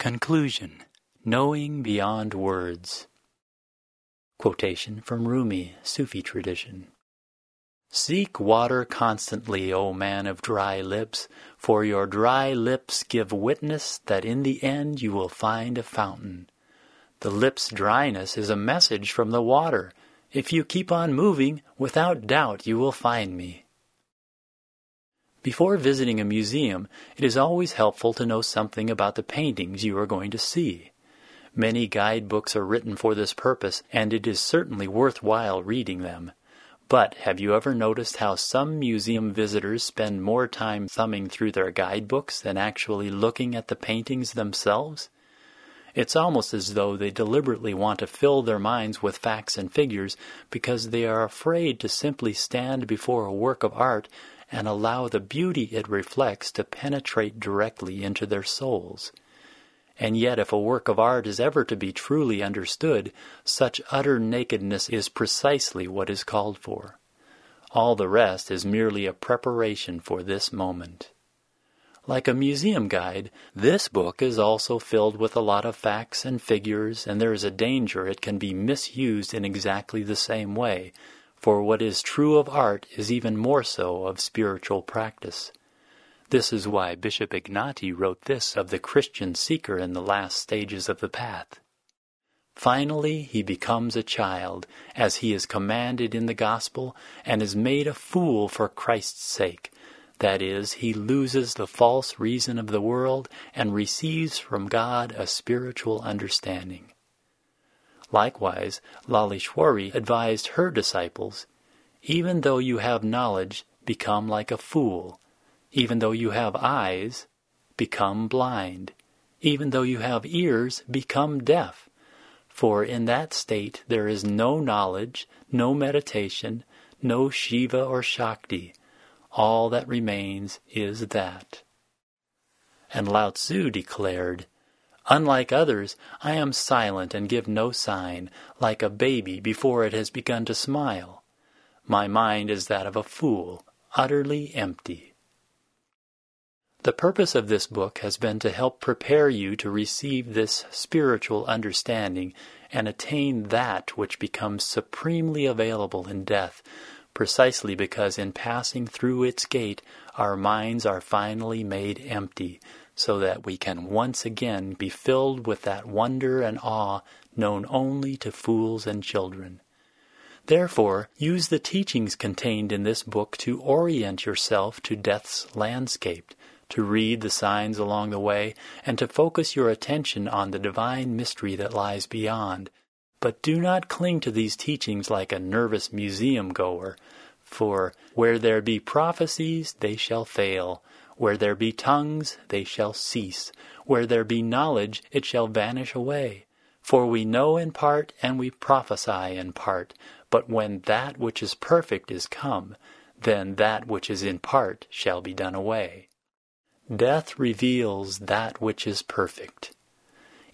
Conclusion Knowing Beyond Words. Quotation from Rumi, Sufi tradition. Seek water constantly, O man of dry lips, for your dry lips give witness that in the end you will find a fountain. The lips' dryness is a message from the water. If you keep on moving, without doubt you will find me. Before visiting a museum, it is always helpful to know something about the paintings you are going to see. Many guidebooks are written for this purpose, and it is certainly worthwhile reading them. But have you ever noticed how some museum visitors spend more time thumbing through their guidebooks than actually looking at the paintings themselves? It's almost as though they deliberately want to fill their minds with facts and figures because they are afraid to simply stand before a work of art and allow the beauty it reflects to penetrate directly into their souls. And yet, if a work of art is ever to be truly understood, such utter nakedness is precisely what is called for. All the rest is merely a preparation for this moment. Like a museum guide, this book is also filled with a lot of facts and figures, and there is a danger it can be misused in exactly the same way, for what is true of art is even more so of spiritual practice. This is why Bishop Ignati wrote this of the Christian seeker in the last stages of the path. Finally, he becomes a child, as he is commanded in the gospel, and is made a fool for Christ's sake. That is, he loses the false reason of the world and receives from God a spiritual understanding. Likewise, Lalishwari advised her disciples, Even though you have knowledge, become like a fool. Even though you have eyes, become blind. Even though you have ears, become deaf. For in that state there is no knowledge, no meditation, no Shiva or Shakti. All that remains is that. And Lao Tzu declared, Unlike others, I am silent and give no sign, like a baby before it has begun to smile. My mind is that of a fool, utterly empty. The purpose of this book has been to help prepare you to receive this spiritual understanding and attain that which becomes supremely available in death, precisely because in passing through its gate our minds are finally made empty, so that we can once again be filled with that wonder and awe known only to fools and children. Therefore, use the teachings contained in this book to orient yourself to death's landscape, to read the signs along the way, and to focus your attention on the divine mystery that lies beyond. But do not cling to these teachings like a nervous museum goer, for where there be prophecies, they shall fail where there be tongues, they shall cease. Where there be knowledge, it shall vanish away. For we know in part, and we prophesy in part. But when that which is perfect is come, then that which is in part shall be done away. Death reveals that which is perfect.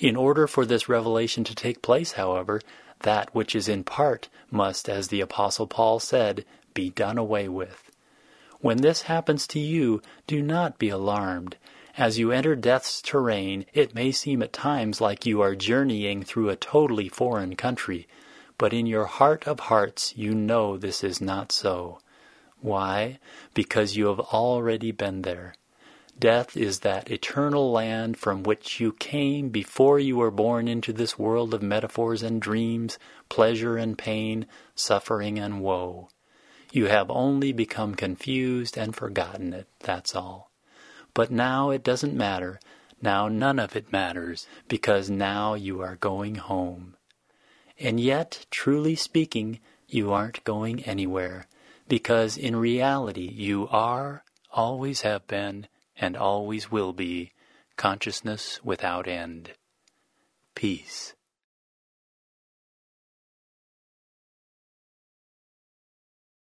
In order for this revelation to take place, however, that which is in part must, as the Apostle Paul said, be done away with. When this happens to you, do not be alarmed. As you enter death's terrain, it may seem at times like you are journeying through a totally foreign country, but in your heart of hearts you know this is not so. Why? Because you have already been there. Death is that eternal land from which you came before you were born into this world of metaphors and dreams, pleasure and pain, suffering and woe. You have only become confused and forgotten it, that's all. But now it doesn't matter. Now none of it matters, because now you are going home. And yet, truly speaking, you aren't going anywhere, because in reality you are, always have been, and always will be, consciousness without end. Peace.